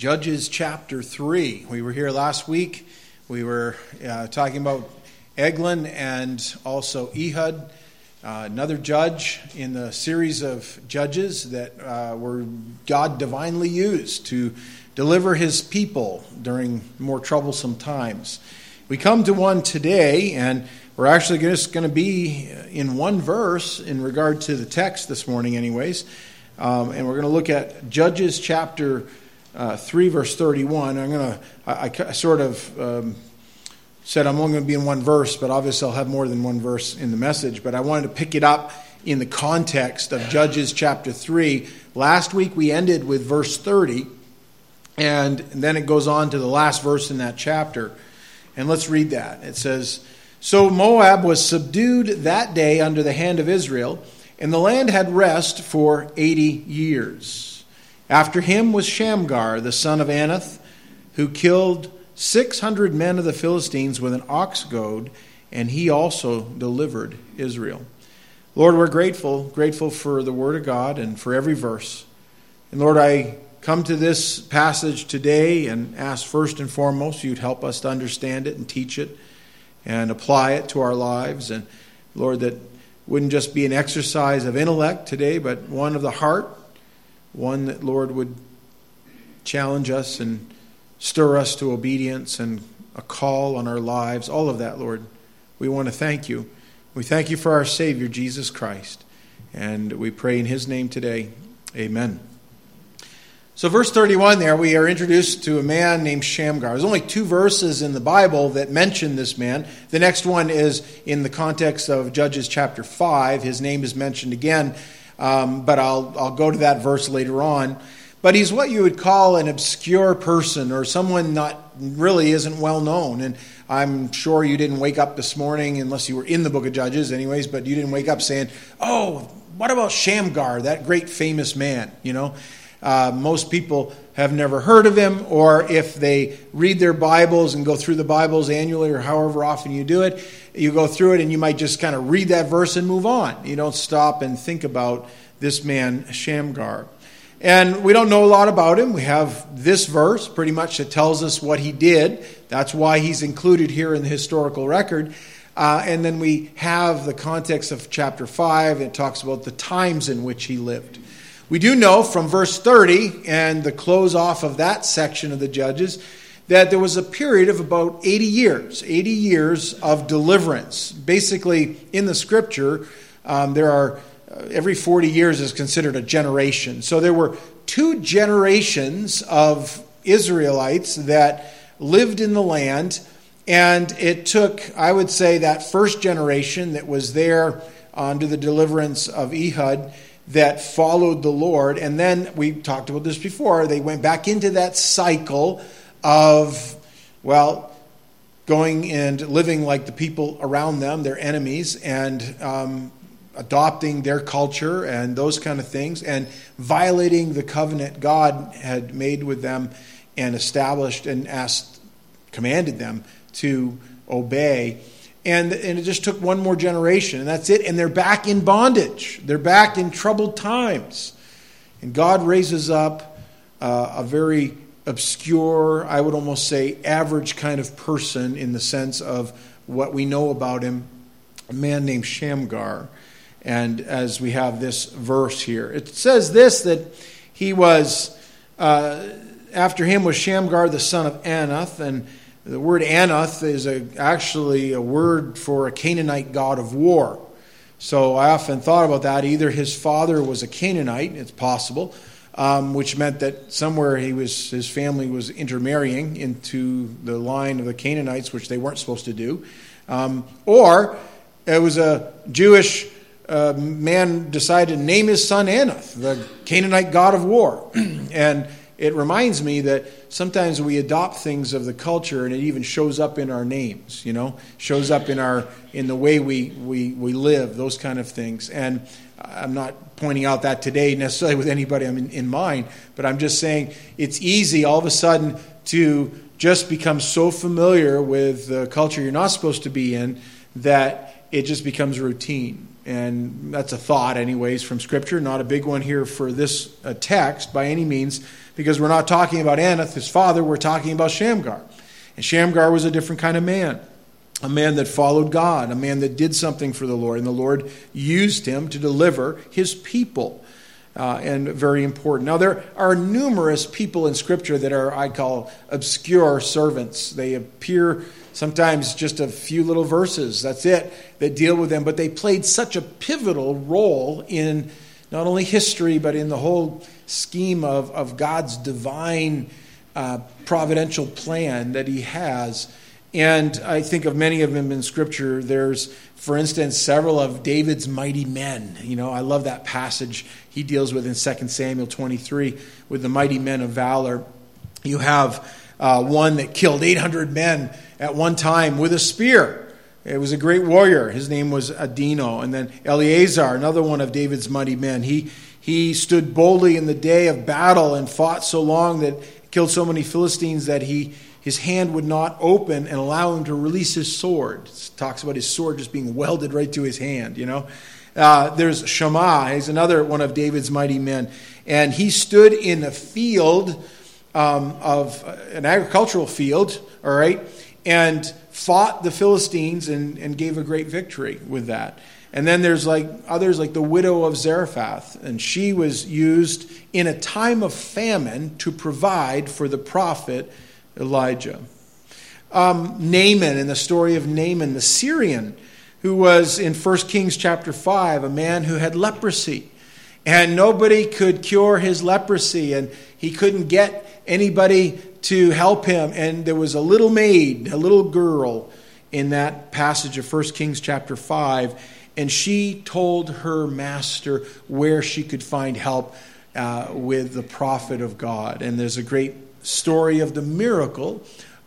Judges chapter 3. We were here last week. We were uh, talking about Eglon and also Ehud, uh, another judge in the series of judges that uh, were God divinely used to deliver his people during more troublesome times. We come to one today, and we're actually just going to be in one verse in regard to the text this morning, anyways. Um, and we're going to look at Judges chapter uh, 3, verse 31. I'm going to, I, I, sort of um, said I'm only going to be in one verse, but obviously I'll have more than one verse in the message. But I wanted to pick it up in the context of Judges chapter 3. Last week we ended with verse 30, and then it goes on to the last verse in that chapter. And let's read that. It says, So Moab was subdued that day under the hand of Israel, and the land had rest for 80 years. After him was Shamgar, the son of Anath, who killed 600 men of the Philistines with an ox goad, and he also delivered Israel. Lord, we're grateful, grateful for the Word of God and for every verse. And Lord, I come to this passage today and ask first and foremost you'd help us to understand it and teach it and apply it to our lives. And Lord, that wouldn't just be an exercise of intellect today, but one of the heart one that, Lord, would challenge us and stir us to obedience and a call on our lives, all of that, Lord. We want to thank you. We thank you for our Savior, Jesus Christ. And we pray in his name today. Amen. So, verse 31 there, we are introduced to a man named Shamgar. There's only two verses in the Bible that mention this man. The next one is in the context of Judges chapter 5. His name is mentioned again um, but I'll, I'll go to that verse later on. But he's what you would call an obscure person or someone not really isn't well known. And I'm sure you didn't wake up this morning, unless you were in the book of Judges, anyways, but you didn't wake up saying, Oh, what about Shamgar, that great famous man? You know, uh, most people have never heard of him, or if they read their Bibles and go through the Bibles annually or however often you do it, you go through it and you might just kind of read that verse and move on. You don't stop and think about this man, Shamgar. And we don't know a lot about him. We have this verse pretty much that tells us what he did. That's why he's included here in the historical record. Uh, and then we have the context of chapter 5. It talks about the times in which he lived. We do know from verse 30 and the close off of that section of the Judges that there was a period of about 80 years, 80 years of deliverance. Basically, in the scripture, um, there are uh, every 40 years is considered a generation. So there were two generations of Israelites that lived in the land, and it took, I would say, that first generation that was there under the deliverance of Ehud that followed the Lord. And then we talked about this before. They went back into that cycle of, well, going and living like the people around them, their enemies, and um, adopting their culture and those kind of things, and violating the covenant God had made with them and established and asked, commanded them to obey. And, and it just took one more generation, and that's it. And they're back in bondage. They're back in troubled times. And God raises up uh, a very obscure, I would almost say average kind of person in the sense of what we know about him, a man named Shamgar. And as we have this verse here, it says this that he was, uh, after him was Shamgar the son of Anath, and the word Anath is a, actually a word for a Canaanite god of war. So I often thought about that. Either his father was a Canaanite, it's possible, um, which meant that somewhere he was, his family was intermarrying into the line of the Canaanites, which they weren't supposed to do, um, or it was a Jewish uh, man decided to name his son Anath, the Canaanite god of war, and it reminds me that sometimes we adopt things of the culture and it even shows up in our names you know? Shows up in our in the way we we, we live those kind of things. And i'm not pointing out that today necessarily with anybody i'm in, in mind but i'm just saying it's easy all of a sudden to just become so familiar with the culture you're not supposed to be in that it just becomes routine. And that's a thought anyways from scripture not a big one here for this uh, text by any means because we're not talking about Anath, his father, we're talking about Shamgar. And Shamgar was a different kind of man a man that followed God, a man that did something for the Lord, and the Lord used him to deliver his people. Uh, and very important. Now, there are numerous people in Scripture that are, I call, obscure servants. They appear sometimes just a few little verses, that's it, that deal with them, but they played such a pivotal role in not only history, but in the whole scheme of, of God's divine uh, providential plan that He has and I think of many of them in Scripture. There's, for instance, several of David's mighty men. You know, I love that passage he deals with in 2 Samuel 23 with the mighty men of valor. You have uh, one that killed 800 men at one time with a spear. It was a great warrior. His name was Adino. And then Eleazar, another one of David's mighty men. He, he stood boldly in the day of battle and fought so long that killed so many Philistines that he his hand would not open and allow him to release his sword. It talks about his sword just being welded right to his hand, you know. Uh, there's Shammah, he's another one of David's mighty men. And he stood in a field um, of uh, an agricultural field, all right, and fought the Philistines and, and gave a great victory with that. And then there's like others like the widow of Zarephath, and she was used in a time of famine to provide for the prophet Elijah. Um, Naaman, in the story of Naaman, the Syrian, who was in 1 Kings chapter 5, a man who had leprosy. And nobody could cure his leprosy, and he couldn't get anybody to help him. And there was a little maid, a little girl, in that passage of 1 Kings chapter 5, and she told her master where she could find help uh, with the prophet of God. And there's a great story of the miracle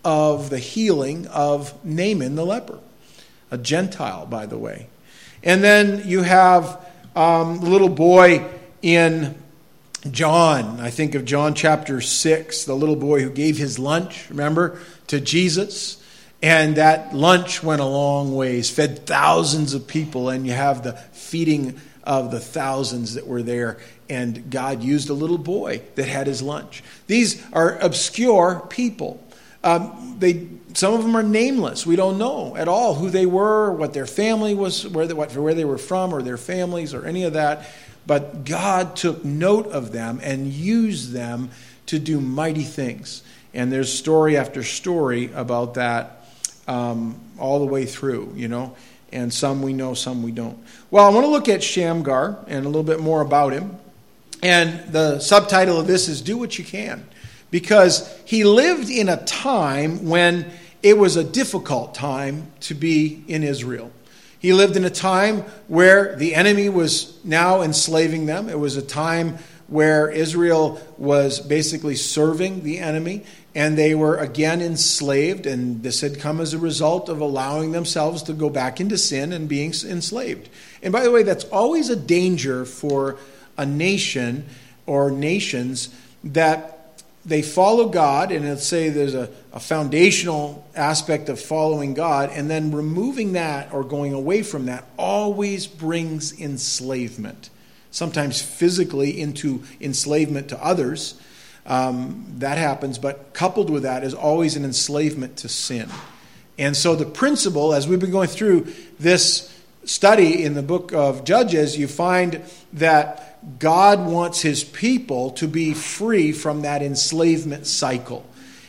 of the healing of Naaman the leper, a Gentile, by the way. And then you have um, the little boy in John. I think of John chapter 6, the little boy who gave his lunch, remember, to Jesus. And that lunch went a long ways, fed thousands of people, and you have the feeding of the thousands that were there and God used a little boy that had his lunch. These are obscure people. Um, they, some of them are nameless. We don't know at all who they were, what their family was, where they, what, where they were from, or their families, or any of that. But God took note of them and used them to do mighty things. And there's story after story about that um, all the way through, you know. And some we know, some we don't. Well, I want to look at Shamgar and a little bit more about him. And the subtitle of this is Do What You Can. Because he lived in a time when it was a difficult time to be in Israel. He lived in a time where the enemy was now enslaving them. It was a time where Israel was basically serving the enemy and they were again enslaved. And this had come as a result of allowing themselves to go back into sin and being enslaved. And by the way, that's always a danger for a nation or nations that they follow God, and let's say there's a, a, foundational aspect of following God, and then removing that or going away from that always brings enslavement. Sometimes physically into enslavement to others. Um, that happens, but coupled with that is always an enslavement to sin. And so the principle, as we've been going through this study in the book of Judges, you find that God wants his people to be free from that enslavement cycle.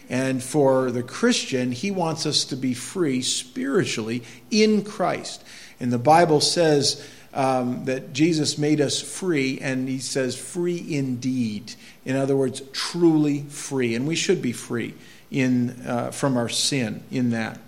And for the Christian, he wants us to be free spiritually in Christ. And the Bible says um, that Jesus made us free, and he says free indeed. In other words, truly free. And we should be free in, uh, from our sin in that.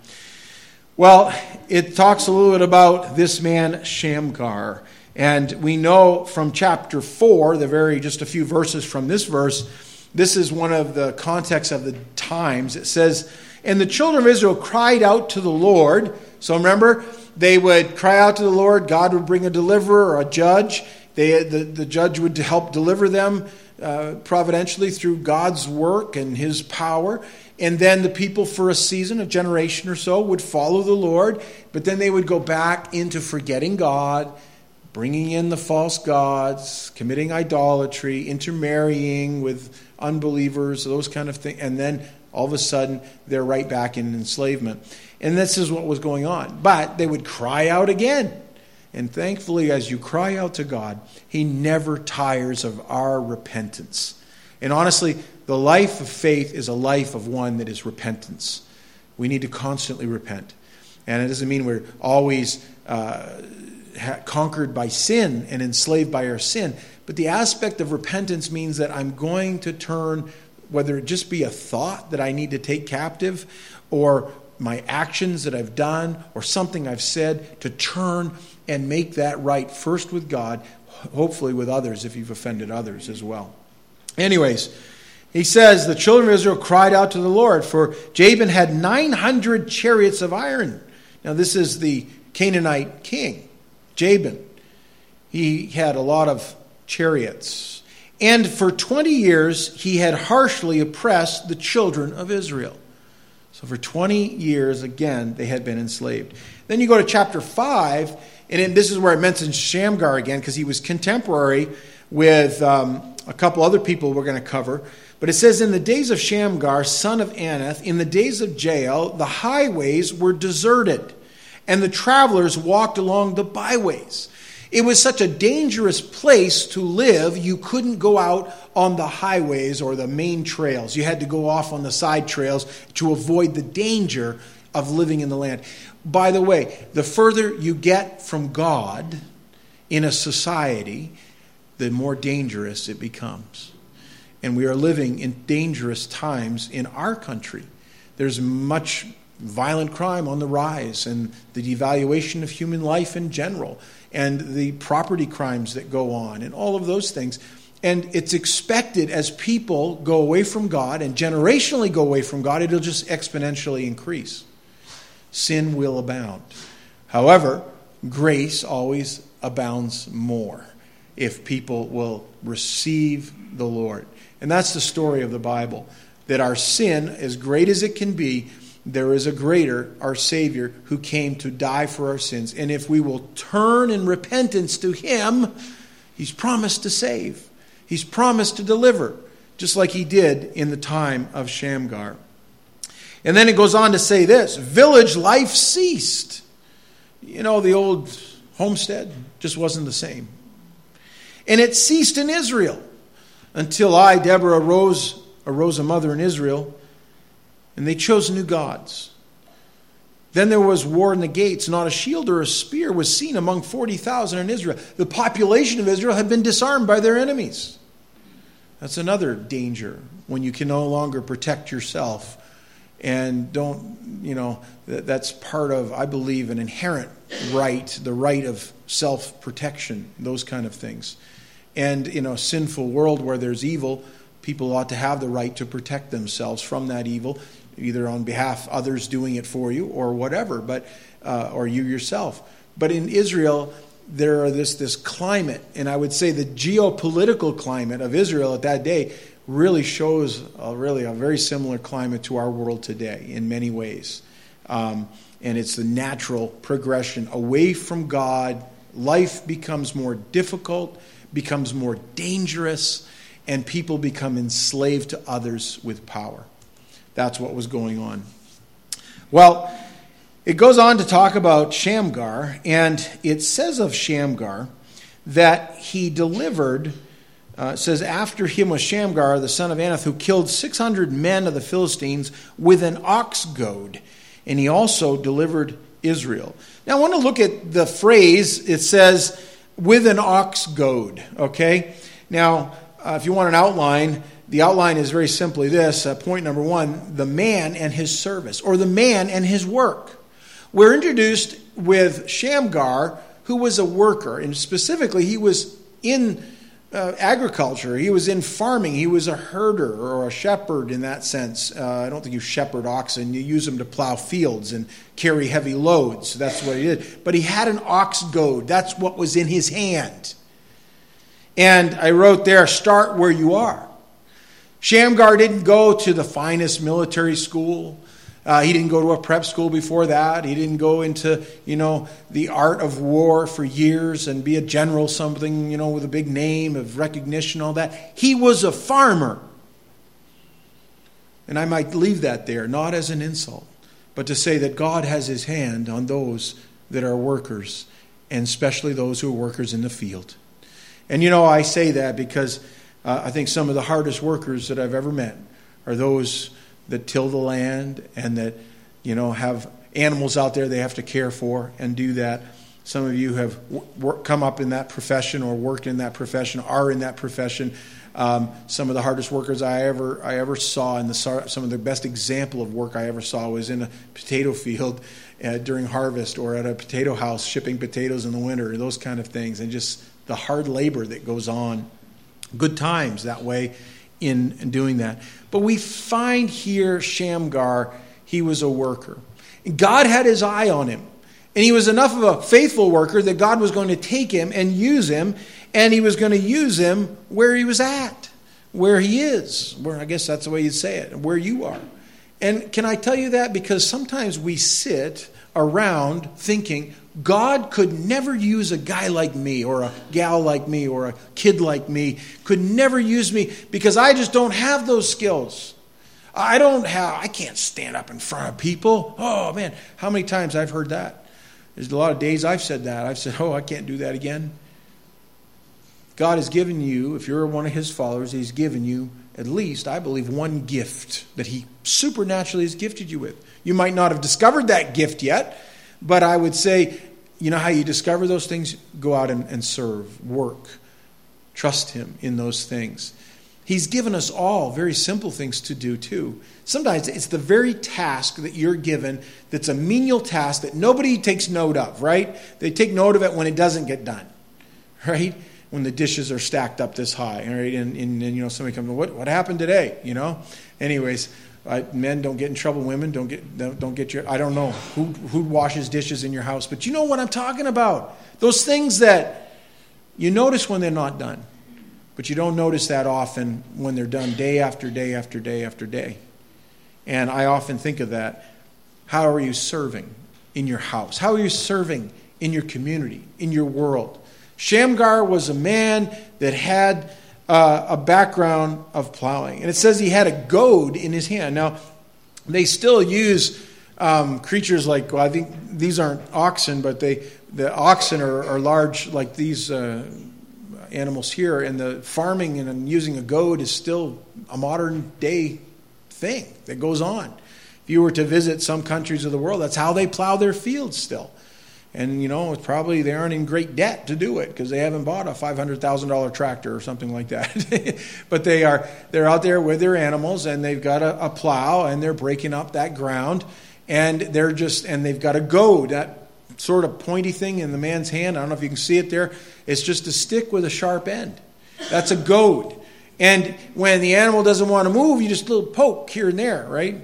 Well, it talks a little bit about this man, Shamgar. And we know from chapter 4, the very just a few verses from this verse, this is one of the contexts of the times. It says, And the children of Israel cried out to the Lord. So remember, they would cry out to the Lord. God would bring a deliverer or a judge. They, the, the judge would help deliver them uh, providentially through God's work and his power. And then the people, for a season, a generation or so, would follow the Lord, but then they would go back into forgetting God bringing in the false gods, committing idolatry, intermarrying with unbelievers, those kind of things. And then all of a sudden, they're right back in enslavement. And this is what was going on. But they would cry out again. And thankfully, as you cry out to God, He never tires of our repentance. And honestly, the life of faith is a life of one that is repentance. We need to constantly repent. And it doesn't mean we're always uh, conquered by sin and enslaved by our sin. But the aspect of repentance means that I'm going to turn, whether it just be a thought that I need to take captive, or my actions that I've done, or something I've said, to turn and make that right first with God, hopefully with others if you've offended others as well. Anyways, he says, The children of Israel cried out to the Lord, for Jabin had 900 chariots of iron. Now, this is the Canaanite king, Jabin. He had a lot of chariots. And for 20 years, he had harshly oppressed the children of Israel. So, for 20 years, again, they had been enslaved. Then you go to chapter 5, and this is where it mentions Shamgar again, because he was contemporary with um, a couple other people we're going to cover. But it says, In the days of Shamgar, son of Anath, in the days of Jael, the highways were deserted, and the travelers walked along the byways. It was such a dangerous place to live, you couldn't go out on the highways or the main trails. You had to go off on the side trails to avoid the danger of living in the land. By the way, the further you get from God in a society, the more dangerous it becomes. And we are living in dangerous times in our country. There's much violent crime on the rise, and the devaluation of human life in general, and the property crimes that go on, and all of those things. And it's expected as people go away from God and generationally go away from God, it'll just exponentially increase. Sin will abound. However, grace always abounds more if people will receive the Lord. And that's the story of the Bible that our sin, as great as it can be, there is a greater, our Savior, who came to die for our sins. And if we will turn in repentance to Him, He's promised to save, He's promised to deliver, just like He did in the time of Shamgar. And then it goes on to say this village life ceased. You know, the old homestead just wasn't the same. And it ceased in Israel until I, Deborah, arose, arose a mother in Israel, and they chose new gods. Then there was war in the gates. Not a shield or a spear was seen among 40,000 in Israel. The population of Israel had been disarmed by their enemies. That's another danger when you can no longer protect yourself and don't, you know, that's part of, I believe, an inherent right, the right of self protection, those kind of things. And in a sinful world where there's evil, people ought to have the right to protect themselves from that evil, either on behalf others doing it for you or whatever, but uh, or you yourself. But in Israel, there are this this climate, and I would say the geopolitical climate of Israel at that day really shows a, really a very similar climate to our world today in many ways. Um, and it's the natural progression away from God. Life becomes more difficult becomes more dangerous, and people become enslaved to others with power. That's what was going on. Well, it goes on to talk about Shamgar, and it says of Shamgar that he delivered, uh, says, after him was Shamgar, the son of Anath, who killed 600 men of the Philistines with an ox goad, and he also delivered Israel. Now, I want to look at the phrase, it says, with an ox goad. Okay? Now, uh, if you want an outline, the outline is very simply this uh, point number one the man and his service, or the man and his work. We're introduced with Shamgar, who was a worker, and specifically, he was in uh, agriculture. He was in farming. He was a herder or a shepherd in that sense. Uh, I don't think you shepherd oxen. You use them to plow fields and carry heavy loads. That's what he did. But he had an ox goad. That's what was in his hand. And I wrote there, start where you are. Shamgar didn't go to the finest military school. Uh, he didn't go to a prep school before that. He didn't go into, you know, the art of war for years and be a general, something, you know, with a big name of recognition, all that. He was a farmer. And I might leave that there, not as an insult, but to say that God has his hand on those that are workers, and especially those who are workers in the field. And you know, I say that because uh, I think some of the hardest workers that I've ever met are those that till the land and that, you know, have animals out there they have to care for and do that. Some of you have come up in that profession or worked in that profession, are in that profession. Um, some of the hardest workers I ever I ever saw, and the, some of the best example of work I ever saw was in a potato field uh, during harvest, or at a potato house shipping potatoes in the winter, those kind of things, and just the hard labor that goes on. Good times that way in, in doing that. But we find here Shamgar, he was a worker. God had his eye on him. And he was enough of a faithful worker that God was going to take him and use him and he was going to use him where he was at, where he is. Where I guess that's the way you say it, where you are. And can I tell you that? Because sometimes we sit around thinking, God could never use a guy like me, or a gal like me, or a kid like me, could never use me because I just don't have those skills. I don't have, I can't stand up in front of people. Oh man, how many times I've heard that? There's a lot of days I've said that. I've said, oh, I can't do that again. God has given you, if you're one of His followers, He's given you at least, I believe, one gift that He supernaturally has gifted you with. You might not have discovered that gift yet, but I would say, you know how you discover those things? Go out and, and serve, work, trust Him in those things. He's given us all very simple things to do too. Sometimes it's the very task that you're given that's a menial task that nobody takes note of, right? They take note of it when it doesn't get done, right? When the dishes are stacked up this high, right? And, and, and you know, somebody comes, what, what happened today? You know? Anyways, I, men don't get in trouble. Women don't get don't, don't get your. I don't know who who washes dishes in your house, but you know what I'm talking about. Those things that you notice when they're not done, but you don't notice that often when they're done day after day after day after day. And I often think of that. How are you serving in your house? How are you serving in your community, in your world? Shamgar was a man that had uh, a background of plowing. And it says he had a goad in his hand. Now, they still use um, creatures like, well, I think these aren't oxen, but they the oxen are, are large like these uh, animals here. And the farming and using a goad is still a modern day thing that goes on. If you were to visit some countries of the world, that's how they plow their fields still and you know it's probably they aren't in great debt to do it because they haven't bought a five hundred thousand dollar tractor or something like that. but they are they're out there with their animals and they've got a, a, plow and they're breaking up that ground and they're just and they've got a goad that sort of pointy thing in the man's hand. I don't know if you can see it there. It's just a stick with a sharp end. That's a goad. And when the animal doesn't want to move, you just little poke here and there, right?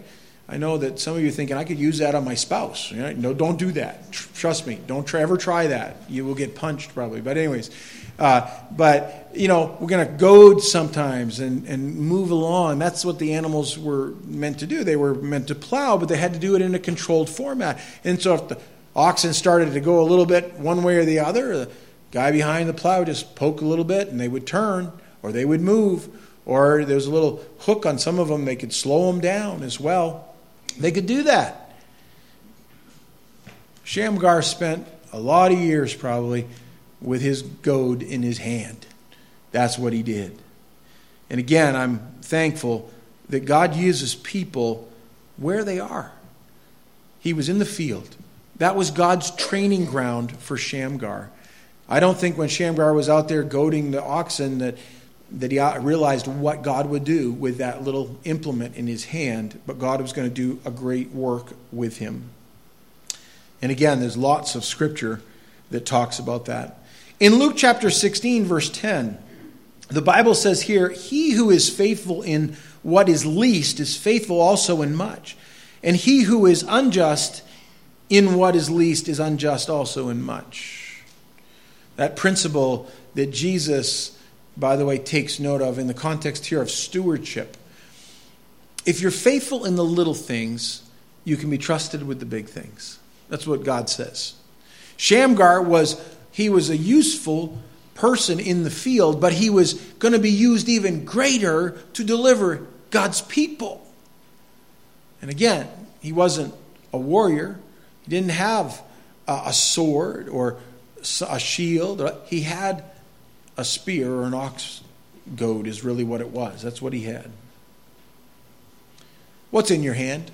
I know that some of you are thinking, I could use that on my spouse. You know, no, don't do that. Trust me. Don't ever try that. You will get punched probably. But, anyways, uh, but, you know, we're going to goad sometimes and, and move along. That's what the animals were meant to do. They were meant to plow, but they had to do it in a controlled format. And so if the oxen started to go a little bit one way or the other, the guy behind the plow would just poke a little bit and they would turn or they would move. Or there was a little hook on some of them, they could slow them down as well. They could do that. Shamgar spent a lot of years probably with his goad in his hand. That's what he did. And again, I'm thankful that God uses people where they are. He was in the field. That was God's training ground for Shamgar. I don't think when Shamgar was out there goading the oxen that that he uh, realized what God would do with that little implement in his hand, but God was going to do a great work with him. And again, there's lots of scripture that talks about that. In Luke chapter 16, verse 10, the Bible says here, He who is faithful in what is least is faithful also in much. And he who is unjust in what is least is unjust also in much. That principle that Jesus by the way, takes note of in the context here of stewardship. If you're faithful in the little things, you can be trusted with the big things. That's what God says. Shamgar was he was a useful person in the field, but he was going to be used even greater to deliver God's people. And again, he wasn't a warrior. He didn't have a sword or a shield. He had a spear or an ox goad, is really what it was. That's what he had. What's in your hand?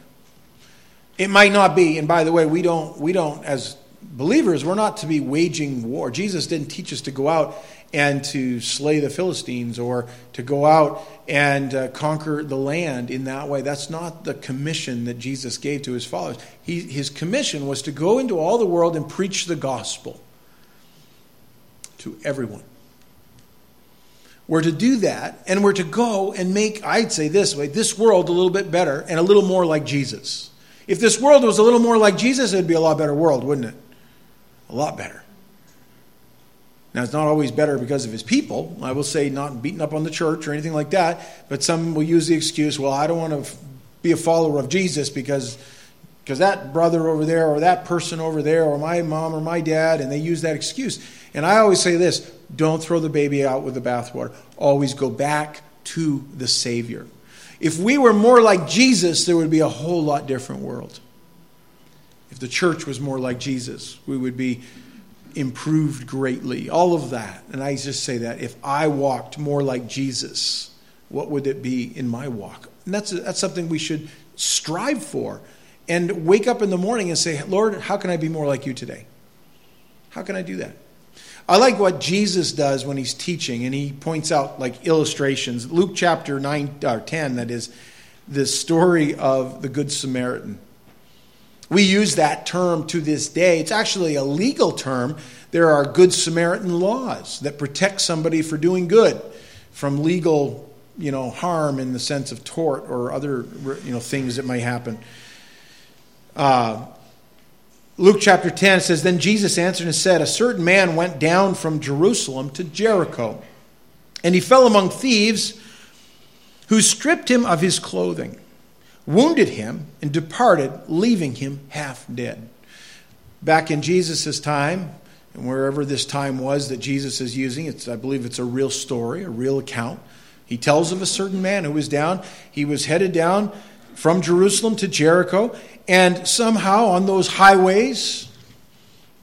It might not be, and by the way, we don't, we don't, as believers, we're not to be waging war. Jesus didn't teach us to go out and to slay the Philistines or to go out and uh, conquer the land in that way. That's not the commission that Jesus gave to his followers. He, his commission was to go into all the world and preach the gospel to everyone. We're to do that, and we're to go and make, I'd say this way, this world a little bit better and a little more like Jesus. If this world was a little more like Jesus, it'd be a lot better world, wouldn't it? A lot better. Now, it's not always better because of his people. I will say, not beating up on the church or anything like that, but some will use the excuse, well, I don't want to be a follower of Jesus because, because that brother over there or that person over there or my mom or my dad, and they use that excuse. And I always say this don't throw the baby out with the bathwater. Always go back to the Savior. If we were more like Jesus, there would be a whole lot different world. If the church was more like Jesus, we would be improved greatly. All of that. And I just say that if I walked more like Jesus, what would it be in my walk? And that's, that's something we should strive for. And wake up in the morning and say, Lord, how can I be more like you today? How can I do that? I like what Jesus does when he's teaching, and he points out like illustrations. Luke chapter 9 or 10, that is the story of the Good Samaritan. We use that term to this day. It's actually a legal term. There are Good Samaritan laws that protect somebody for doing good from legal, you know, harm in the sense of tort or other, you know, things that may happen. Uh, Luke chapter 10 says, Then Jesus answered and said, A certain man went down from Jerusalem to Jericho, and he fell among thieves who stripped him of his clothing wounded him, and departed, leaving him half dead. Back in Jesus' time, and wherever this time was that Jesus is using, it's, I believe it's a real story, a real account. He tells of a certain man who was down. He was headed down from Jerusalem to Jericho, and somehow on those highways,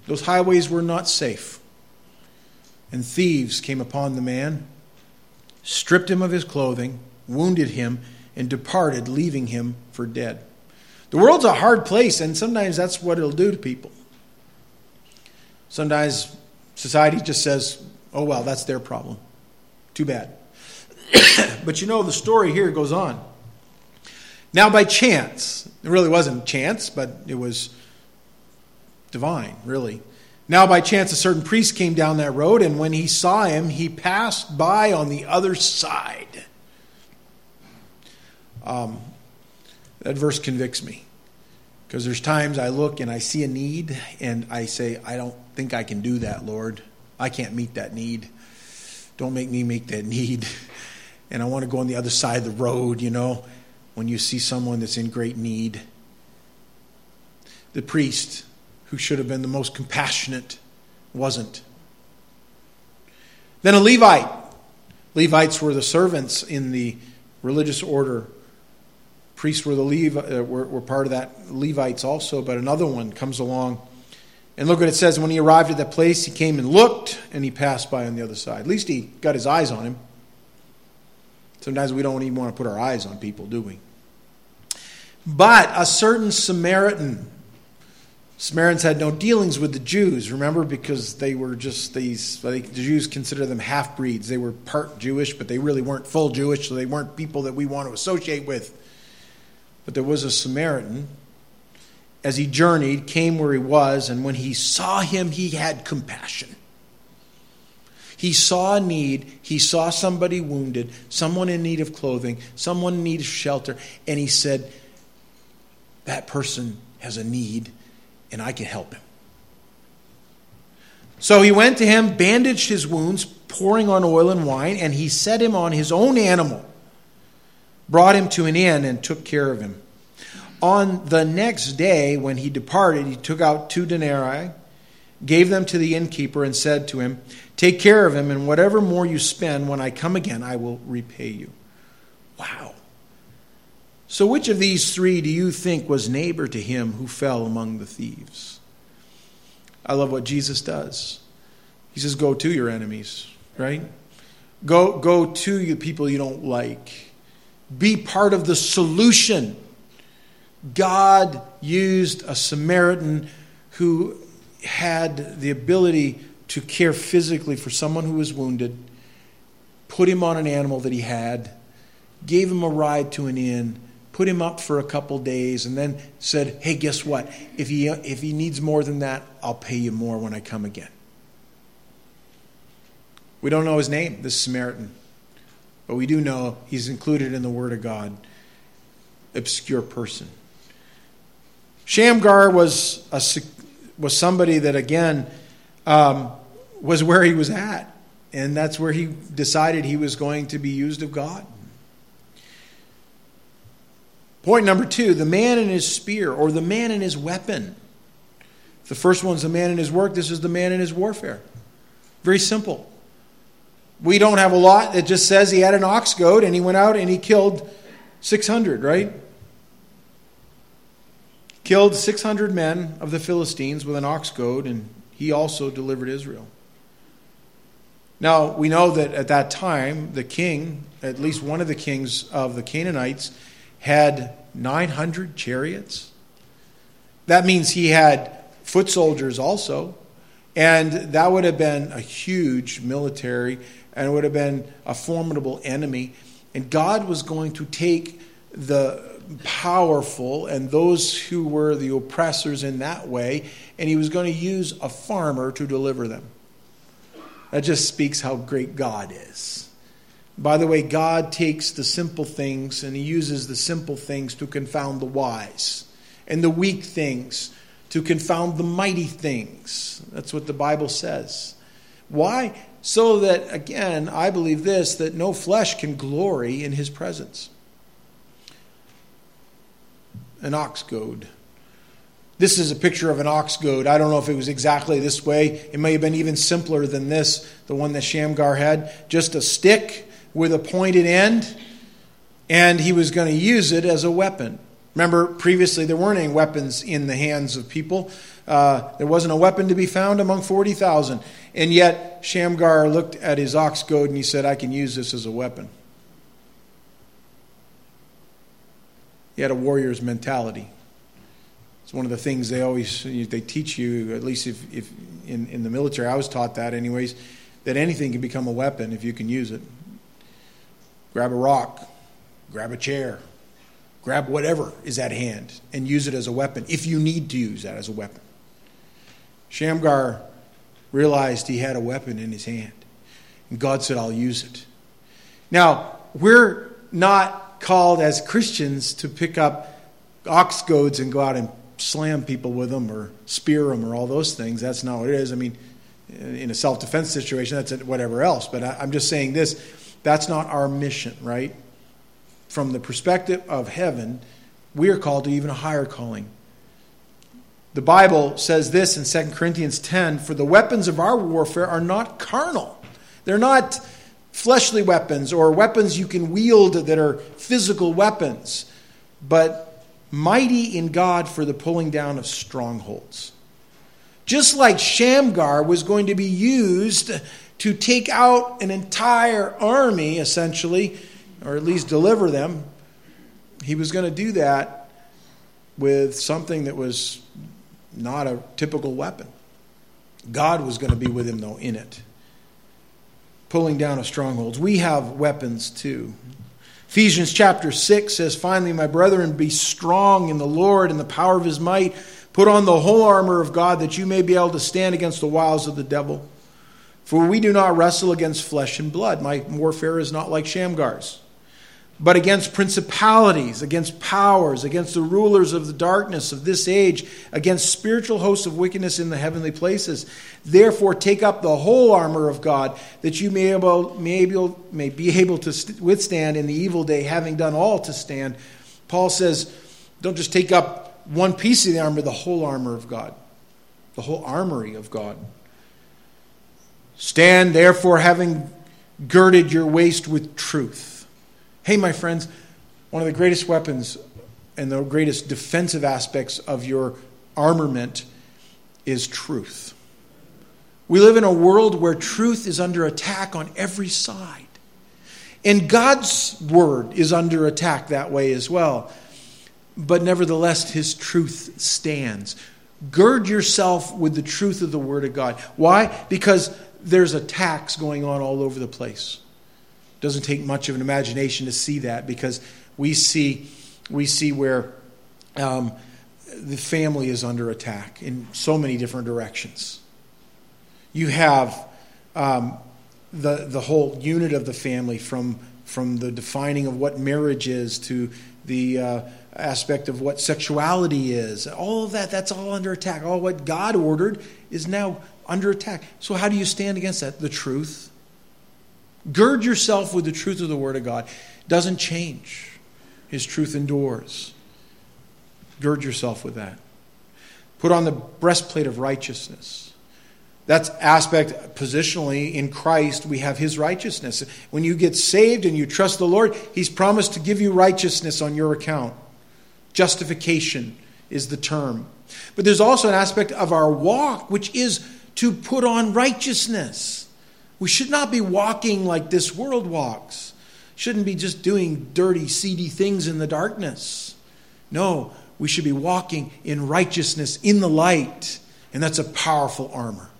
those highways were not safe. And thieves came upon the man, stripped him of his clothing, wounded him, and departed, leaving him for dead. The world's a hard place, and sometimes that's what it'll do to people. Sometimes society just says, oh, well, that's their problem. Too bad. but you know, the story here goes on. Now, by chance, it really wasn't chance, but it was divine, really. Now, by chance, a certain priest came down that road, and when he saw him, he passed by on the other side. Um, that verse convicts me because there's times I look and I see a need and I say, I don't think I can do that, Lord. I can't meet that need. Don't make me make that need. And I want to go on the other side of the road, you know, when you see someone that's in great need. The priest, who should have been the most compassionate, wasn't. Then a Levite. Levites were the servants in the religious order priests were the Levi, uh, were, were part of that Levites also, but another one comes along. And look what it says. When he arrived at that place, he came and looked, and he passed by on the other side. At least he got his eyes on him. Sometimes we don't even want to put our eyes on people, do we? But a certain Samaritan, Samaritans had no dealings with the Jews, remember, because they were just these, the Jews consider them half breeds. They were part Jewish, but they really weren't full Jewish, so they weren't people that we want to associate with. But there was a Samaritan, as he journeyed, came where he was, and when he saw him, he had compassion. He saw a need. He saw somebody wounded, someone in need of clothing, someone in need of shelter, and he said, That person has a need, and I can help him. So he went to him, bandaged his wounds, pouring on oil and wine, and he set him on his own animal brought him to an inn and took care of him. On the next day, when he departed, he took out two denarii, gave them to the innkeeper, and said to him, Take care of him, and whatever more you spend, when I come again, I will repay you. Wow. So, which of these three do you think was neighbor to him who fell among the thieves? I love what Jesus does. He says, Go to your enemies, right? Go, go to the people you don't like. Be part of the solution. God used a Samaritan who had the ability to care physically for someone who was wounded, put him on an animal that he had, gave him a ride to an inn, put him up for a couple days, and then said, Hey, guess what? If he, if he needs more than that, I'll pay you more when I come again. We don't know his name, this Samaritan, but we do know he's included in the Word of God. Obscure person. Shamgar was, a, was somebody that, again, um, was where he was at. And that's where he decided he was going to be used of God. Point number two the man in his spear, or the man in his weapon. The first one's the man in his work, this is the man in his warfare. Very simple. We don't have a lot that just says he had an ox goad and he went out and he killed 600, right? Killed 600 men of the Philistines with an ox goad, and he also delivered Israel. Now, we know that at that time, the king, at least one of the kings of the Canaanites, had 900 chariots. That means he had foot soldiers also. And that would have been a huge military and would have been a formidable enemy. And God was going to take the powerful and those who were the oppressors in that way, and he was going to use a farmer to deliver them. That just speaks how great God is. By the way, God takes the simple things and he uses the simple things to confound the wise, and the weak things to confound the mighty things. That's what the Bible says. Why? So that, again, I believe this that no flesh can glory in his presence. An ox goad. This is a picture of an ox goad. I don't know if it was exactly this way. It may have been even simpler than this, the one that Shamgar had. Just a stick with a pointed end, and he was going to use it as a weapon. Remember, previously there weren't any weapons in the hands of people. Uh, there wasn't a weapon to be found among 40,000. And yet, Shamgar looked at his ox goad and he said, I can use this as a weapon. He had a warrior's mentality. It's one of the things they always they teach you, at least if, if in, in the military, I was taught that anyways, that anything can become a weapon if you can use it. Grab a rock, grab a chair, grab whatever is at hand and use it as a weapon if you need to use that as a weapon. Shamgar realized he had a weapon in his hand. And God said, I'll use it. Now, we're not called as Christians to pick up ox goads and go out and slam people with them or spear them or all those things. That's not what it is. I mean, in a self defense situation, that's whatever else. But I'm just saying this that's not our mission, right? From the perspective of heaven, we are called to even a higher calling. The Bible says this in 2 Corinthians 10 For the weapons of our warfare are not carnal. They're not fleshly weapons or weapons you can wield that are physical weapons, but mighty in God for the pulling down of strongholds. Just like Shamgar was going to be used to take out an entire army, essentially, or at least deliver them, he was going to do that with something that was not a typical weapon. God was going to be with him, though, in it, pulling down of strongholds. We have weapons too. Ephesians chapter 6 says, Finally, my brethren, be strong in the Lord and the power of his might. Put on the whole armor of God that you may be able to stand against the wiles of the devil. For we do not wrestle against flesh and blood. My warfare is not like Shamgar's but against principalities, against powers, against the rulers of the darkness of this age, against spiritual hosts of wickedness in the heavenly places. Therefore, take up the whole armor of God, that you may, able, may, able, may be able to withstand in the evil day, having done all to stand. Paul says, Don't just take up one piece of the armor, the whole armor of God, the whole armory of God. Stand therefore, having girded your waist with truth. Hey, my friends, one of the greatest weapons and the greatest defensive aspects of your armament is truth. We live in a world where truth is under attack on every side. And God's word is under attack that way as well. But nevertheless, his truth stands. Gird yourself with the truth of the word of God. Why? Because there's attacks going on all over the place. It doesn't take much of an imagination to see that because we see, we see where um, the family is under attack in so many different directions. You have um, the, the whole unit of the family from, from the defining of what marriage is to the uh, aspect of what sexuality is. All of that, that's all under attack. All what God ordered is now under attack. So, how do you stand against that? The truth. Gird yourself with the truth of the Word of God. Doesn't change, His truth endures. Gird yourself with that. Put on the breastplate of righteousness. That's aspect positionally in Christ, we have his righteousness. When you get saved and you trust the Lord, he's promised to give you righteousness on your account. Justification is the term. But there's also an aspect of our walk, which is to put on righteousness. We should not be walking like this world walks. Shouldn't be just doing dirty, seedy things in the darkness. No, we should be walking in righteousness in the light. And that's a powerful armor.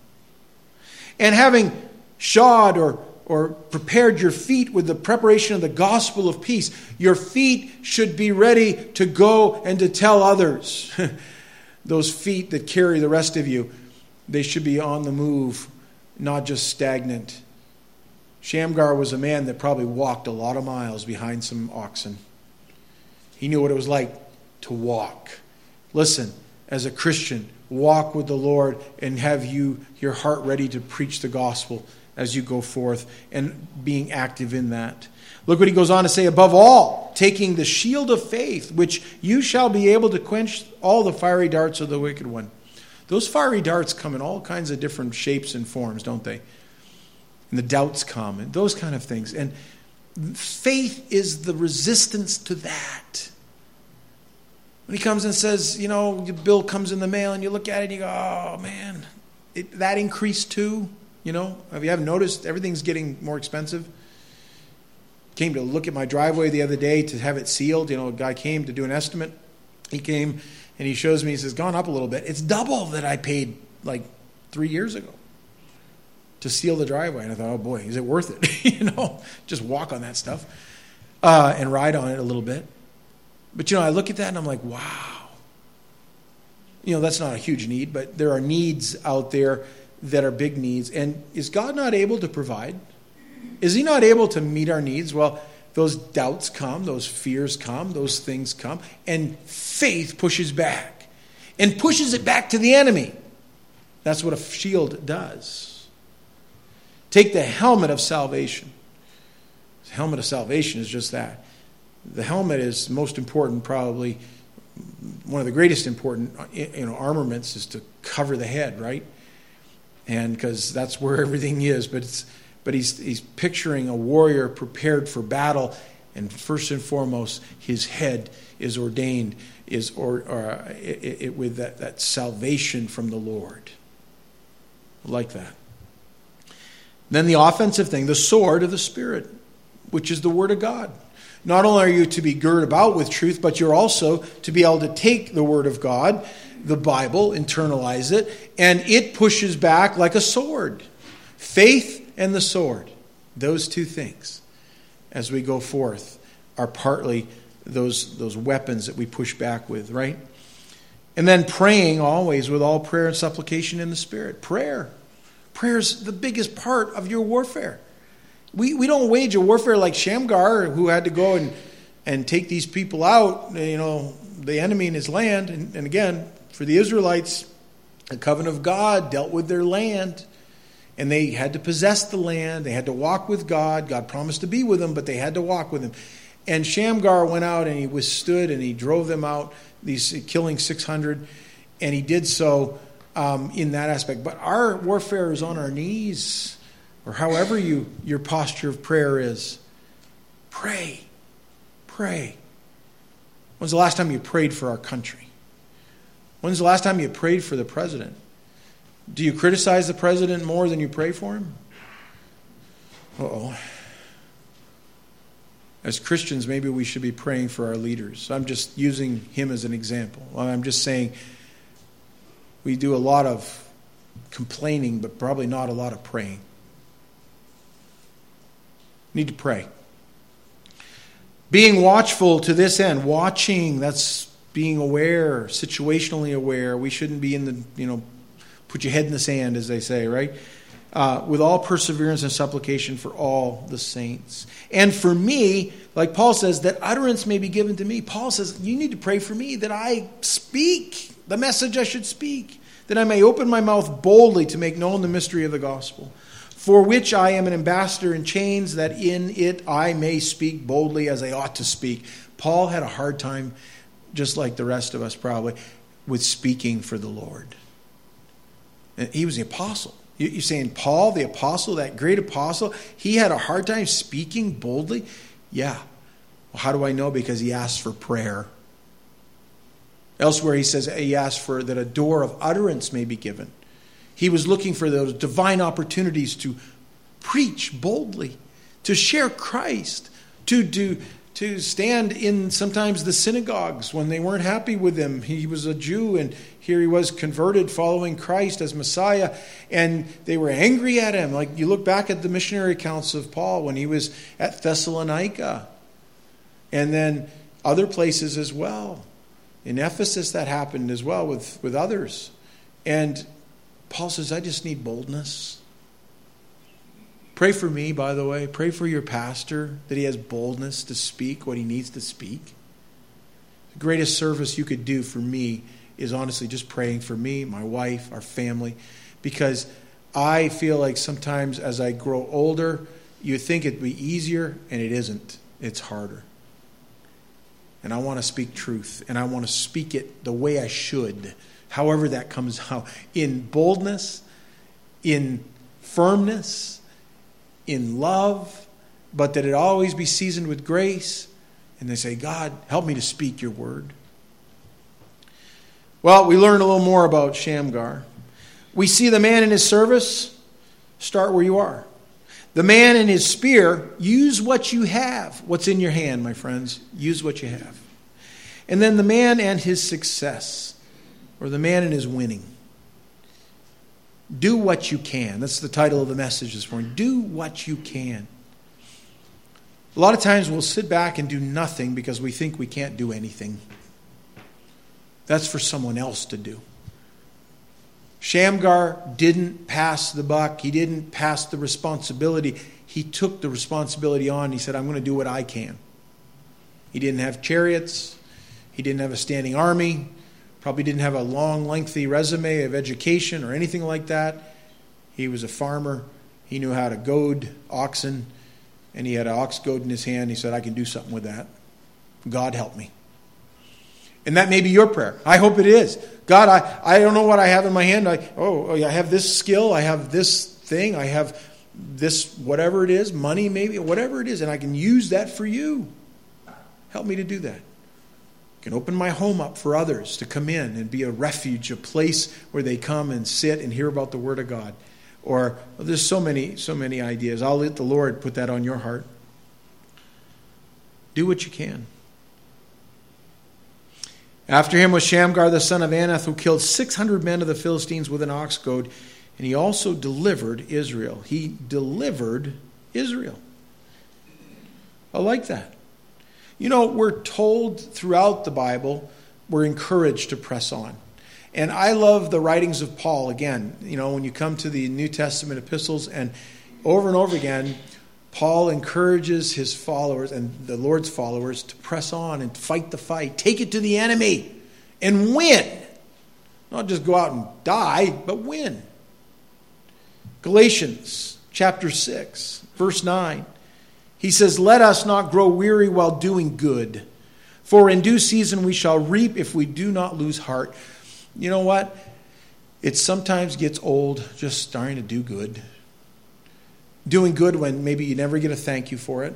And having shod or, or prepared your feet with the preparation of the gospel of peace, your feet should be ready to go and to tell others. Those feet that carry the rest of you, they should be on the move, not just stagnant. Shamgar was a man that probably walked a lot of miles behind some oxen. He knew what it was like to walk. Listen, as a Christian, walk with the Lord and have you your heart ready to preach the gospel as you go forth and being active in that. Look what he goes on to say above all, taking the shield of faith, which you shall be able to quench all the fiery darts of the wicked one. Those fiery darts come in all kinds of different shapes and forms, don't they? And the doubts come and those kind of things. And faith is the resistance to that. When he comes and says, you know, your bill comes in the mail and you look at it and you go, oh man, it, that increased too. You know, have you haven't noticed everything's getting more expensive? Came to look at my driveway the other day to have it sealed. You know, a guy came to do an estimate. He came and he shows me, he says, gone up a little bit. It's double that I paid like three years ago to seal the driveway. And I thought, oh boy, is it worth it? you know, just walk on that stuff uh, and ride on it a little bit. But you know, I look at that and I'm like, wow. You know, that's not a huge need, but there are needs out there that are big needs. And is God not able to provide? Is He not able to meet our needs? Well, those doubts come, those fears come, those things come, and faith pushes back and pushes it back to the enemy. That's what a shield does. Take the helmet of salvation. The helmet of salvation is just that the helmet is most important, probably one of the greatest important you know, armaments is to cover the head, right? And because that's where everything is. But it's but he's he's picturing a warrior prepared for battle, and first and foremost, his head is ordained is or, or uh, it, it, with that, that salvation from the Lord, like that. Then the offensive thing, the sword of the Spirit, which is the Word of God. Not only are you to be girded about with truth, but you're also to be able to take the Word of God, the Bible, internalize it, and it pushes back like a sword. Faith and the sword, those two things, as we go forth, are partly those, those weapons that we push back with, right? And then praying always with all prayer and supplication in the Spirit. Prayer. Prayer is the biggest part of your warfare. We, we don't wage a warfare like Shamgar, who had to go and, and take these people out, you know, the enemy in his land. And, and again, for the Israelites, the covenant of God dealt with their land. And they had to possess the land. They had to walk with God. God promised to be with them, but they had to walk with him. And Shamgar went out and he withstood and he drove them out these killing 600, and he did so um, in that aspect. But our warfare is on our knees, or however you your posture of prayer is. Pray, pray. When's the last time you prayed for our country? When's the last time you prayed for the president? Do you criticize the president more than you pray for him? oh. As Christians, maybe we should be praying for our leaders. I'm just using him as an example. I'm just saying we do a lot of complaining, but probably not a lot of praying. Need to pray. Being watchful to this end, watching, that's being aware, situationally aware. We shouldn't be in the, you know, put your head in the sand, as they say, right? Uh, with all perseverance and supplication for all the saints. And for me, like Paul says, that utterance may be given to me. Paul says, You need to pray for me that I speak the message I should speak, that I may open my mouth boldly to make known the mystery of the gospel, for which I am an ambassador in chains, that in it I may speak boldly as I ought to speak. Paul had a hard time, just like the rest of us probably, with speaking for the Lord. He was the apostle. You're saying Paul, the apostle, that great apostle, he had a hard time speaking boldly? Yeah. Well, how do I know? Because he asked for prayer. Elsewhere, he says he asked for that a door of utterance may be given. He was looking for those divine opportunities to preach boldly, to share Christ, to do to stand in sometimes the synagogues when they weren't happy with him. He was a Jew and here he was converted following Christ as Messiah and they were angry at him. Like you look back at the missionary accounts of Paul when he was at Thessalonica and then other places as well. In Ephesus that happened as well with, with others. And Paul says, I just need boldness. Pray for me, by the way. Pray for your pastor that he has boldness to speak what he needs to speak. The greatest service you could do for me is honestly just praying for me, my wife, our family, because I feel like sometimes as I grow older, you think it'd be easier, and it isn't. It's harder. And I want to speak truth, and I want to speak it the way I should, however that comes out, in boldness, in firmness in love, but that it always be seasoned with grace. And they say, God, help me to speak your word. Well, we learn a little more about Shamgar. We see the man in his service, start where you are. The man in his spear, use what you have. What's in your hand, my friends? Use what you have. And then the man and his success, or the man and his winning. Do what you can. That's the title of the message this morning. Do what you can. A lot of times we'll sit back and do nothing because we think we can't do anything. That's for someone else to do. Shamgar didn't pass the buck, he didn't pass the responsibility. He took the responsibility on. He said, I'm going to do what I can. He didn't have chariots, he didn't have a standing army, Probably didn't have a long, lengthy resume of education or anything like that. He was a farmer. He knew how to goad oxen, and he had an ox goad in his hand. He said, I can do something with that. God help me. And that may be your prayer. I hope it is. God, I, I don't know what I have in my hand. I, oh, oh I have this skill. I have this thing. I have this, whatever it is, money maybe, whatever it is, and I can use that for you. Help me to do that I can open my home up for others to come in and be a refuge, a place where they come and sit and hear about the Word of God. Or well, there's so many, so many ideas. I'll let the Lord put that on your heart. Do what you can. After him was Shamgar the son of Anath, who killed 600 men of the Philistines with an ox goad, and he also delivered Israel. He delivered Israel. I like that. You know, we're told throughout the Bible, we're encouraged to press on. And I love the writings of Paul again. You know, when you come to the New Testament epistles, and over and over again, Paul encourages his followers and the Lord's followers to press on and fight the fight, take it to the enemy, and win. Not just go out and die, but win. Galatians chapter 6, verse 9. He says, Let us not grow weary while doing good, For in due season we shall reap if we do not lose heart. You know what? It sometimes gets old just starting to do good. Doing good when maybe you never get a thank you for it.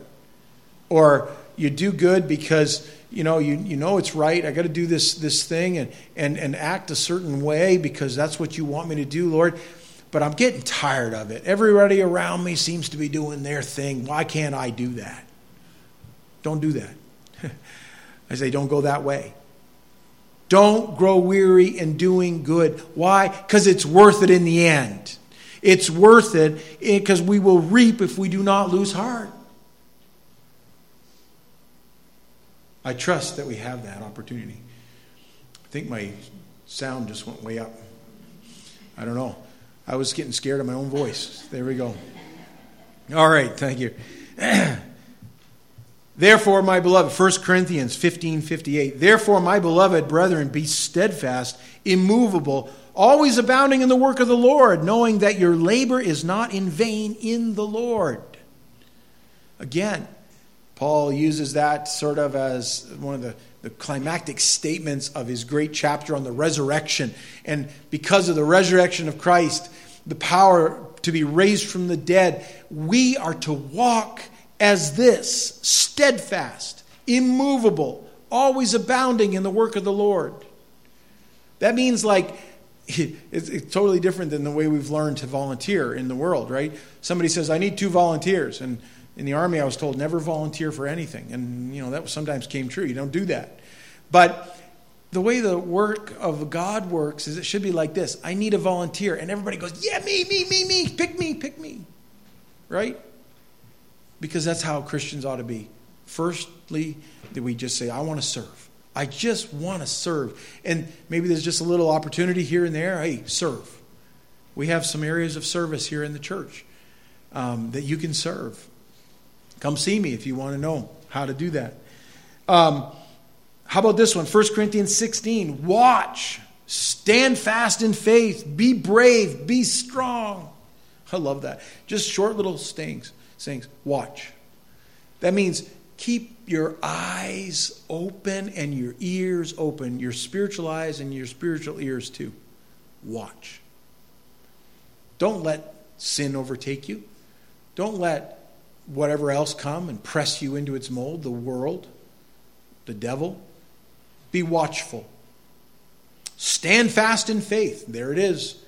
Or you do good because you know you, you know it's right. I got to do this this thing and, and and act a certain way because that's what you want me to do lord. But i'm getting tired of it. Everybody around me seems to be doing their thing. Why can't i do that? Don't do that. I say don't go that way. Don't grow weary in doing good. Why? Because it's worth it in the end it's worth it eh, because we will reap if we do not lose heart I trust that we have that opportunity. I think my sound just went way up. I don't know. I was getting scared of my own voice. There we go. All right, thank you. Therefore, my beloved, 1 Corinthians 15 58. Therefore, my beloved brethren, be steadfast, immovable, always abounding in the work of the Lord, knowing that your labor is not in vain in the Lord. Again, Paul uses that sort of as one of the, the climactic statements of his great chapter on the resurrection. And because of the resurrection of Christ, the power to be raised from the dead, we are to walk as this steadfast, immovable, always abounding in the work of the Lord. That means, like, it's, it's, totally different than the way we've learned to volunteer in the world, right? Somebody says, I need two volunteers. And in the army, I was told never volunteer for anything. And, you know, that sometimes came true. You don't do that. But the way the work of God works is it should be like this I need a volunteer. And everybody goes, Yeah, me, me, me, me. Pick me, pick me. Right? Because that's how Christians ought to be. Firstly, that we just say, I want to serve. I just want to serve. And maybe there's just a little opportunity here and there. Hey, serve. We have some areas of service here in the church um, that you can serve. Come see me if you want to know how to do that. Um, how about this one? 1 Corinthians 16. Watch, stand fast in faith, be brave, be strong. I love that. Just short little stings, sayings. Watch. That means keep your eyes open and your ears open, your spiritual eyes and your spiritual ears too. Watch. Don't let sin overtake you. Don't let whatever else come and press you into its mold the world, the devil. Be watchful. Stand fast in faith. There it is.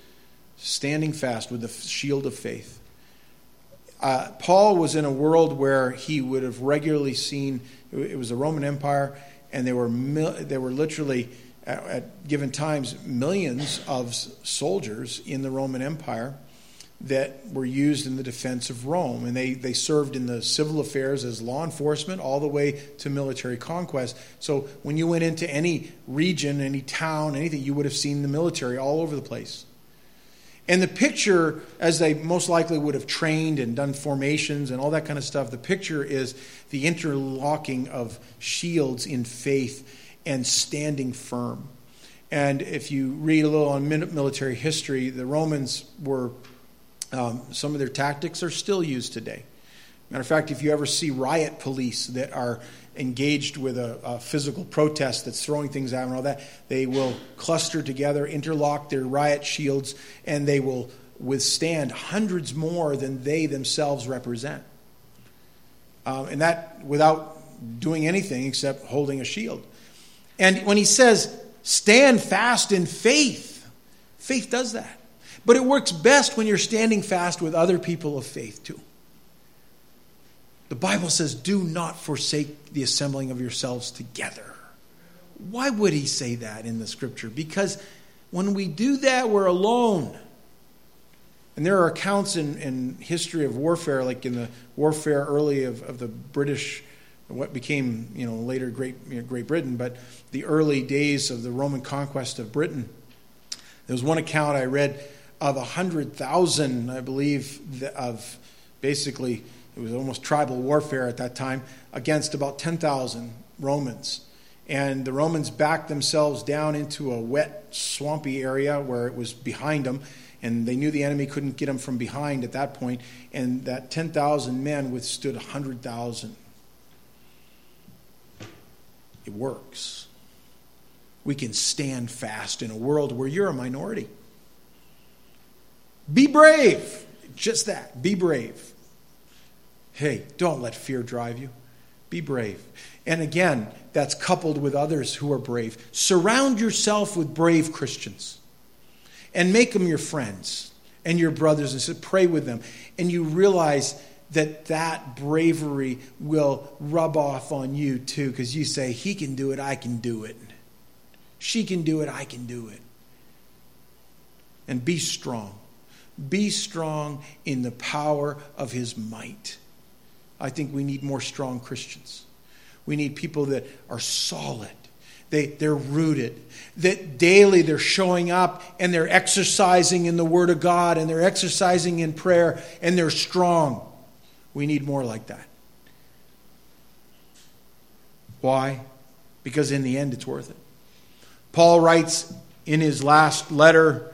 Standing fast with the shield of faith. Uh, Paul was in a world where he would have regularly seen it was the Roman Empire, and there were mil, there were literally at, at given times millions of soldiers in the Roman Empire that were used in the defense of Rome. And they, they served in the civil affairs as law enforcement all the way to military conquest. So when you went into any region, any town, anything, you would have seen the military all over the place. And the picture, as they most likely would have trained and done formations and all that kind of stuff, the picture is the interlocking of shields in faith and standing firm. And if you read a little on military history, the Romans were um, some of their tactics are still used today. Matter of fact, if you ever see riot police that are engaged with a, a, physical protest that's throwing things out and all that, they will cluster together, interlock their riot shields, and they will withstand hundreds more than they themselves represent. Um, and that without doing anything except holding a shield. And when he says, stand fast in faith, faith does that. But it works best when you're standing fast with other people of faith too. The Bible says, do not forsake the assembling of yourselves together. Why would he say that in the scripture? Because when we do that, we're alone. And there are accounts in, in history of warfare, like in the warfare early of, of the British, what became you know later Great you know, Great Britain, but the early days of the Roman conquest of Britain. There was one account I read of 100,000, I believe, of basically, it was almost tribal warfare at that time, against about 10,000 Romans. And the Romans backed themselves down into a wet, swampy area where it was behind them. And they knew the enemy couldn't get them from behind at that point. And that 10,000 men withstood 100,000. it works. We can stand fast in a world where you're a minority. Be brave. Just that. Be brave. Hey, don't let fear drive you. Be brave. And again, that's coupled with others who are brave. Surround yourself with brave Christians and make them your friends and your brothers and sisters. Pray with them. And you realize that that bravery will rub off on you too because you say, He can do it, I can do it. She can do it, I can do it. And be strong. Be strong in the power of His might. I think we need more strong Christians. We need people that are solid. They, they're rooted. That daily they're showing up and they're exercising in the Word of God and they're exercising in prayer and they're strong. We need more like that. Why? Because in the end, it's worth it. Paul writes in his last letter,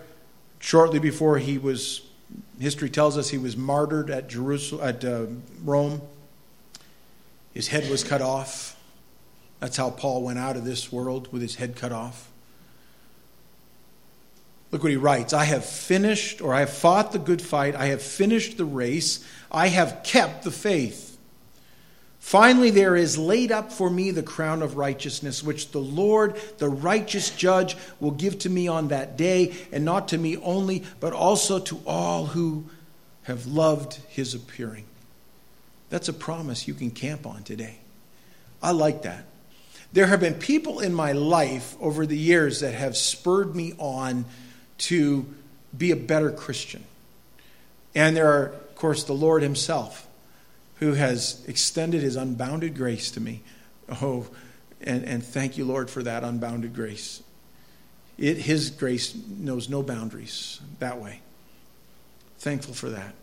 shortly before he was, history tells us he was martyred at Jerusalem, at uh, Rome. His head was cut off. That's how Paul went out of this world with his head cut off. Look what he writes I have finished, or I have fought the good fight. I have finished the race. I have kept the faith. Finally, there is laid up for me the crown of righteousness, which the Lord, the righteous judge, will give to me on that day, and not to me only, but also to all who have loved his appearing. That's a promise you can camp on today. I like that. There have been people in my life over the years that have spurred me on to be a better Christian. And there are, of course, the Lord Himself who has extended His unbounded grace to me. Oh, and, and thank you, Lord, for that unbounded grace. It, his grace knows no boundaries that way. Thankful for that.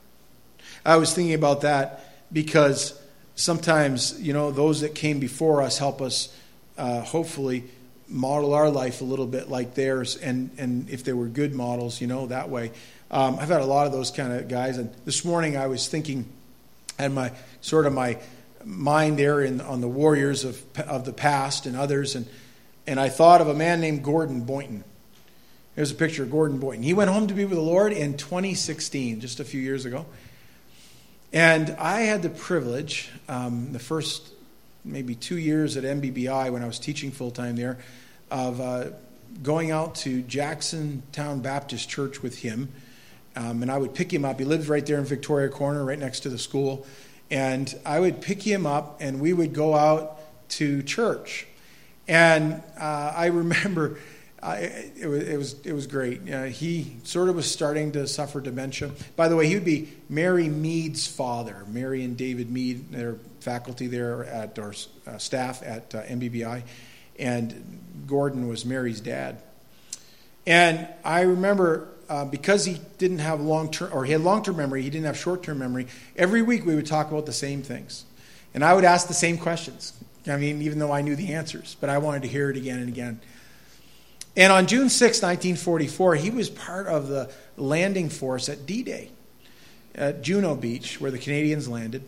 I was thinking about that because sometimes, you know, those that came before us help us uh, hopefully model our life a little bit like theirs, and, and if they were good models, you know, that way. Um, I've had a lot of those kind of guys, and this morning I was thinking, and my sort of my mind there in, on the warriors of, of the past and others, and, and I thought of a man named Gordon Boynton. Here's a picture of Gordon Boynton. He went home to be with the Lord in 2016, just a few years ago. And I had the privilege, um, the first maybe two years at MBBI when I was teaching full time there, of uh, going out to Jackson Town Baptist Church with him. Um, and I would pick him up. He lived right there in Victoria Corner, right next to the school. And I would pick him up, and we would go out to church. And uh, I remember uh, it, was, it, was, it was great. Uh, he sort of was starting to suffer dementia. By the way, he would be Mary Mead's father, Mary and David Mead, their faculty there at our uh, staff at uh, MBBI, and Gordon was Mary's dad. And I remember uh, because he didn't have long term, or he had long term memory, he didn't have short term memory. Every week we would talk about the same things, and I would ask the same questions. I mean, even though I knew the answers, but I wanted to hear it again and again. And on June 6, 1944, he was part of the landing force at D Day at Juno Beach, where the Canadians landed.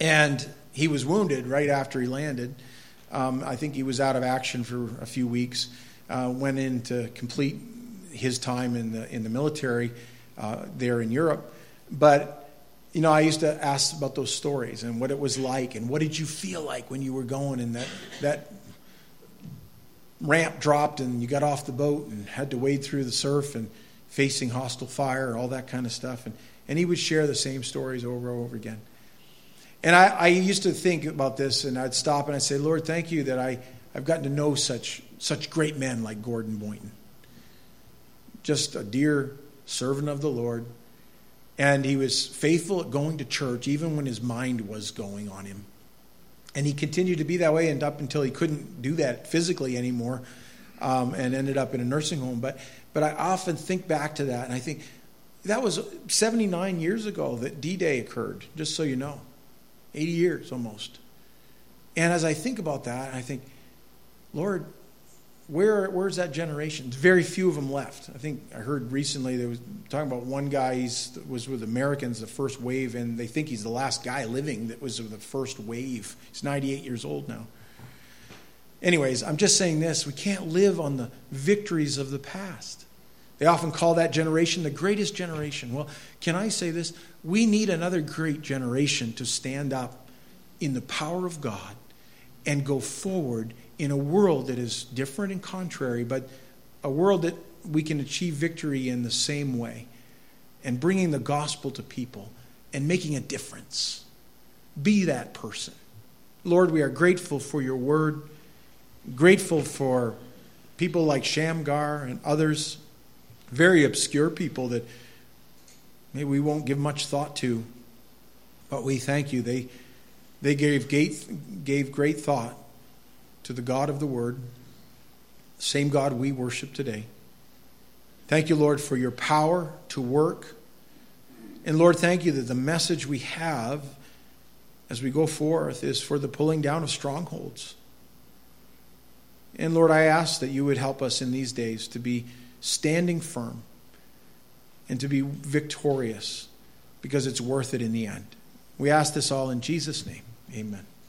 And he was wounded right after he landed. Um, I think he was out of action for a few weeks. Uh, went in to complete his time in the in the military uh, there in Europe. But you know, I used to ask about those stories and what it was like, and what did you feel like when you were going, and that that ramp dropped and you got off the boat and had to wade through the surf and facing hostile fire, all that kind of stuff. And, and he would share the same stories over and over again. And I, I used to think about this and I'd stop and I'd say, Lord, thank you that I, I've gotten to know such, such great men like Gordon Boynton. Just a dear servant of the Lord. And he was faithful at going to church even when his mind was going on him. And he continued to be that way and up until he couldn't do that physically anymore um, and ended up in a nursing home. But, but I often think back to that and I think that was 79 years ago that D Day occurred, just so you know. 80 years almost. And as I think about that, I think, Lord, where where's that generation? Very few of them left. I think I heard recently they was talking about one guy he's was with Americans the first wave, and they think he's the last guy living that was of the first wave. He's 98 years old now. Anyways, I'm just saying this we can't live on the victories of the past. They often call that generation the greatest generation. Well, can I say this? We need another great generation to stand up in the power of God and go forward in a world that is different and contrary, but a world that we can achieve victory in the same way and bringing the gospel to people and making a difference. Be that person. Lord, we are grateful for your word, grateful for people like Shamgar and others, very obscure people that maybe we won't give much thought to, but we thank you. They, they gave, gave, gave great thought to the God of the Word, same God we worship today. Thank you, Lord, for your power to work. And Lord, thank you that the message we have as we go forth is for the pulling down of strongholds. And Lord, I ask that you would help us in these days to be standing firm and to be victorious because it's worth it in the end. We ask this all in Jesus' name. Amen.